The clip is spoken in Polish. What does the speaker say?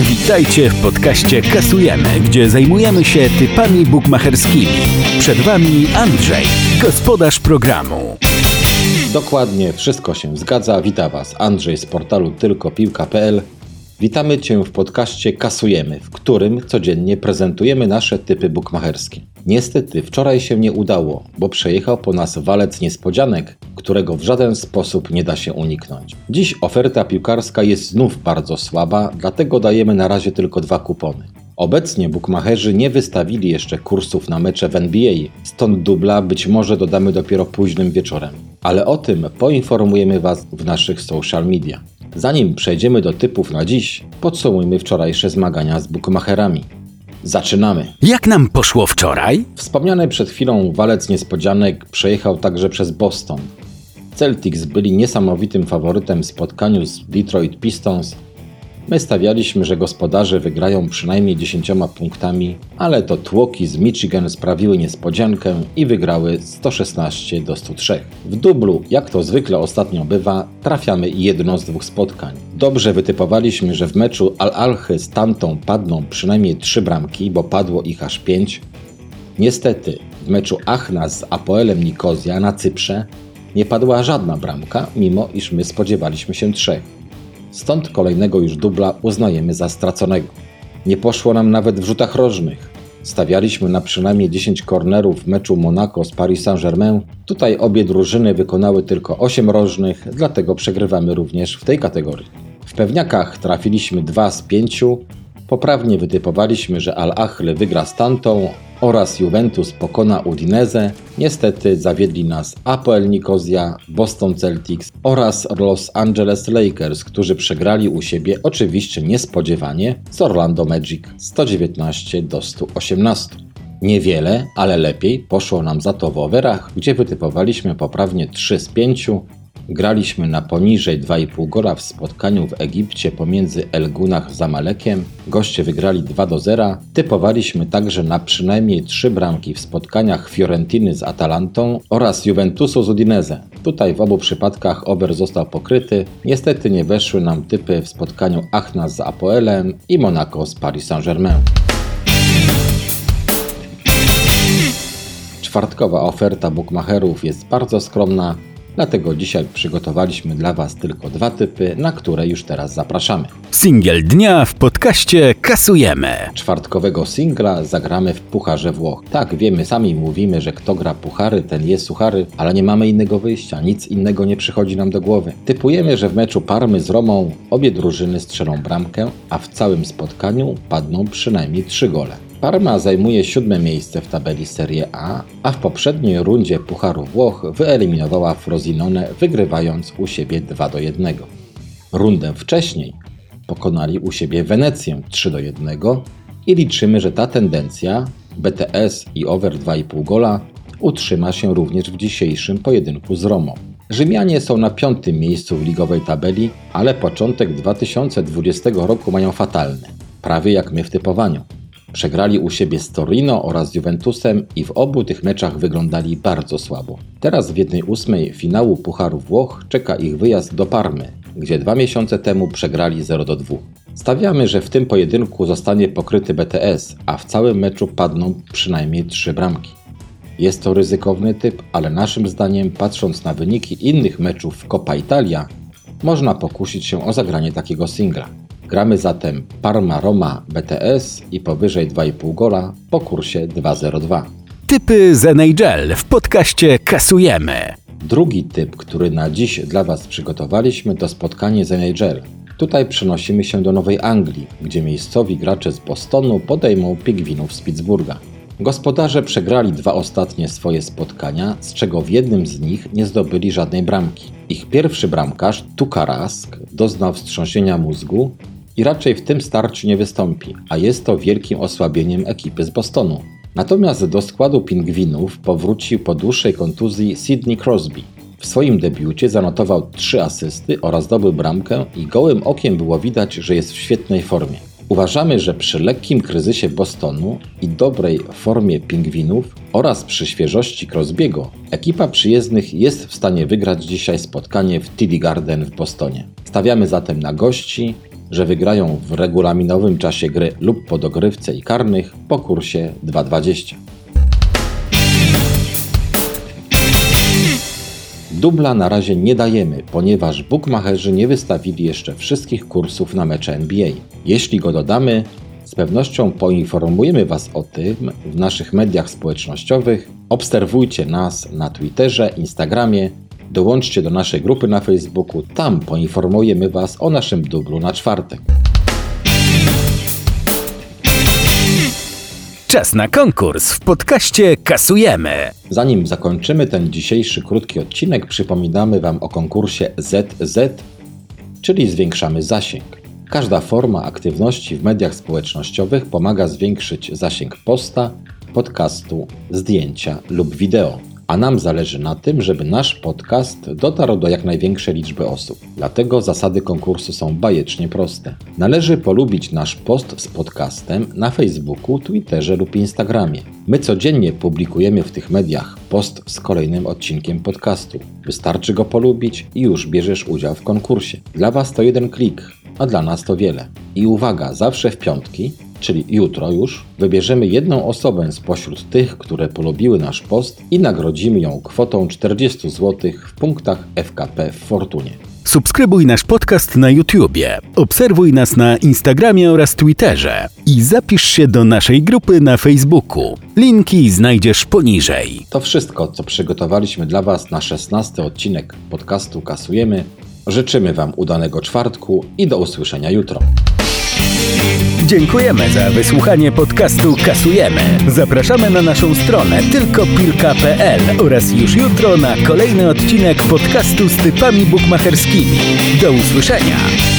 Witajcie w podcaście Kasujemy, gdzie zajmujemy się typami bukmacherskimi. Przed Wami Andrzej, gospodarz programu. Dokładnie, wszystko się zgadza. Witam Was Andrzej z portalu tylkopiłka.pl. Witamy Cię w podcaście Kasujemy, w którym codziennie prezentujemy nasze typy bukmacherskie. Niestety wczoraj się nie udało, bo przejechał po nas walec niespodzianek, którego w żaden sposób nie da się uniknąć. Dziś oferta piłkarska jest znów bardzo słaba, dlatego dajemy na razie tylko dwa kupony. Obecnie bukmacherzy nie wystawili jeszcze kursów na mecze w NBA, stąd dubla być może dodamy dopiero późnym wieczorem. Ale o tym poinformujemy Was w naszych social media. Zanim przejdziemy do typów na dziś, podsumujmy wczorajsze zmagania z bukmacherami. Zaczynamy! Jak nam poszło wczoraj? Wspomniany przed chwilą walec niespodzianek przejechał także przez Boston. Celtics byli niesamowitym faworytem w spotkaniu z Detroit Pistons. My stawialiśmy, że gospodarze wygrają przynajmniej 10 punktami, ale to tłoki z Michigan sprawiły niespodziankę i wygrały 116 do 103. W dublu, jak to zwykle ostatnio bywa, trafiamy jedno z dwóch spotkań. Dobrze wytypowaliśmy, że w meczu Al-Alchy z Tantą padną przynajmniej 3 bramki, bo padło ich aż 5. Niestety, w meczu Achna z Apoelem Nikozja na Cyprze nie padła żadna bramka, mimo iż my spodziewaliśmy się trzech. Stąd kolejnego już dubla uznajemy za straconego. Nie poszło nam nawet w rzutach rożnych. Stawialiśmy na przynajmniej 10 kornerów w meczu Monaco z Paris Saint-Germain. Tutaj obie drużyny wykonały tylko 8 rożnych, dlatego przegrywamy również w tej kategorii. W pewniakach trafiliśmy 2 z 5. Poprawnie wytypowaliśmy, że Al-Ahle wygra z Tantą oraz Juventus pokona Udinese. Niestety zawiedli nas Apoel Nikozja, Boston Celtics oraz Los Angeles Lakers, którzy przegrali u siebie oczywiście niespodziewanie z Orlando Magic 119 do 118. Niewiele, ale lepiej poszło nam za to w overach, gdzie wytypowaliśmy poprawnie 3 z 5, Graliśmy na poniżej 2,5 gola w spotkaniu w Egipcie pomiędzy El Gunach z Amalekiem. Goście wygrali 2 do 0. Typowaliśmy także na przynajmniej 3 bramki w spotkaniach Fiorentiny z Atalantą oraz Juventusu z Udinese. Tutaj w obu przypadkach over został pokryty. Niestety nie weszły nam typy w spotkaniu Achna z Apoelem i Monaco z Paris Saint-Germain. Czwartkowa oferta bookmacherów jest bardzo skromna, Dlatego dzisiaj przygotowaliśmy dla Was tylko dwa typy, na które już teraz zapraszamy. Singiel dnia w podcaście Kasujemy. Czwartkowego singla zagramy w Pucharze Włoch. Tak, wiemy, sami mówimy, że kto gra puchary, ten jest suchary, ale nie mamy innego wyjścia, nic innego nie przychodzi nam do głowy. Typujemy, że w meczu Parmy z Romą obie drużyny strzelą bramkę, a w całym spotkaniu padną przynajmniej trzy gole. Parma zajmuje siódme miejsce w tabeli Serie A, a w poprzedniej rundzie Pucharu Włoch wyeliminowała Frosinone, wygrywając u siebie 2 do 1. Rundę wcześniej pokonali u siebie Wenecję 3 do 1 i liczymy, że ta tendencja BTS i over 2,5 gola utrzyma się również w dzisiejszym pojedynku z Romą. Rzymianie są na piątym miejscu w ligowej tabeli, ale początek 2020 roku mają fatalny, prawie jak my w typowaniu. Przegrali u siebie z Torino oraz Juventusem i w obu tych meczach wyglądali bardzo słabo. Teraz w jednej ósmej finału Pucharu Włoch czeka ich wyjazd do Parmy, gdzie dwa miesiące temu przegrali 0 do 2. Stawiamy, że w tym pojedynku zostanie pokryty BTS, a w całym meczu padną przynajmniej trzy bramki. Jest to ryzykowny typ, ale naszym zdaniem, patrząc na wyniki innych meczów w Coppa Italia, można pokusić się o zagranie takiego singla. Gramy zatem Parma Roma BTS i powyżej 2,5 gola po kursie 2,02. Typy z NHL w podcaście Kasujemy. Drugi typ, który na dziś dla Was przygotowaliśmy, to spotkanie z NHL. Tutaj przenosimy się do Nowej Anglii, gdzie miejscowi gracze z Bostonu podejmą pigwinów z Pittsburgha. Gospodarze przegrali dwa ostatnie swoje spotkania, z czego w jednym z nich nie zdobyli żadnej bramki. Ich pierwszy bramkarz, Tukarask, doznał wstrząsienia mózgu i raczej w tym starciu nie wystąpi, a jest to wielkim osłabieniem ekipy z Bostonu. Natomiast do składu pingwinów powrócił po dłuższej kontuzji Sidney Crosby. W swoim debiucie zanotował trzy asysty oraz zdobył bramkę i gołym okiem było widać, że jest w świetnej formie. Uważamy, że przy lekkim kryzysie Bostonu i dobrej formie pingwinów oraz przy świeżości Crosbiego, ekipa przyjezdnych jest w stanie wygrać dzisiaj spotkanie w TD Garden w Bostonie. Stawiamy zatem na gości że wygrają w regulaminowym czasie gry lub po dogrywce i karnych po kursie 2.20. Dubla na razie nie dajemy, ponieważ bookmacherzy nie wystawili jeszcze wszystkich kursów na mecze NBA. Jeśli go dodamy, z pewnością poinformujemy Was o tym w naszych mediach społecznościowych. Obserwujcie nas na Twitterze, Instagramie, dołączcie do naszej grupy na Facebooku, tam poinformujemy Was o naszym dublu na czwartek. Czas na konkurs w podcaście Kasujemy. Zanim zakończymy ten dzisiejszy krótki odcinek, przypominamy Wam o konkursie ZZ, czyli zwiększamy zasięg. Każda forma aktywności w mediach społecznościowych pomaga zwiększyć zasięg posta, podcastu, zdjęcia lub wideo a nam zależy na tym, żeby nasz podcast dotarł do jak największej liczby osób. Dlatego zasady konkursu są bajecznie proste. Należy polubić nasz post z podcastem na Facebooku, Twitterze lub Instagramie. My codziennie publikujemy w tych mediach post z kolejnym odcinkiem podcastu. Wystarczy go polubić i już bierzesz udział w konkursie. Dla Was to jeden klik, a dla nas to wiele. I uwaga, zawsze w piątki czyli jutro już, wybierzemy jedną osobę spośród tych, które polubiły nasz post i nagrodzimy ją kwotą 40 zł w punktach FKP w Fortunie. Subskrybuj nasz podcast na YouTubie, obserwuj nas na Instagramie oraz Twitterze i zapisz się do naszej grupy na Facebooku. Linki znajdziesz poniżej. To wszystko, co przygotowaliśmy dla Was na 16 odcinek podcastu Kasujemy. Życzymy Wam udanego czwartku i do usłyszenia jutro. Dziękujemy za wysłuchanie podcastu Kasujemy. Zapraszamy na naszą stronę tylkopilka.pl oraz już jutro na kolejny odcinek podcastu z typami bukmacherskimi. Do usłyszenia!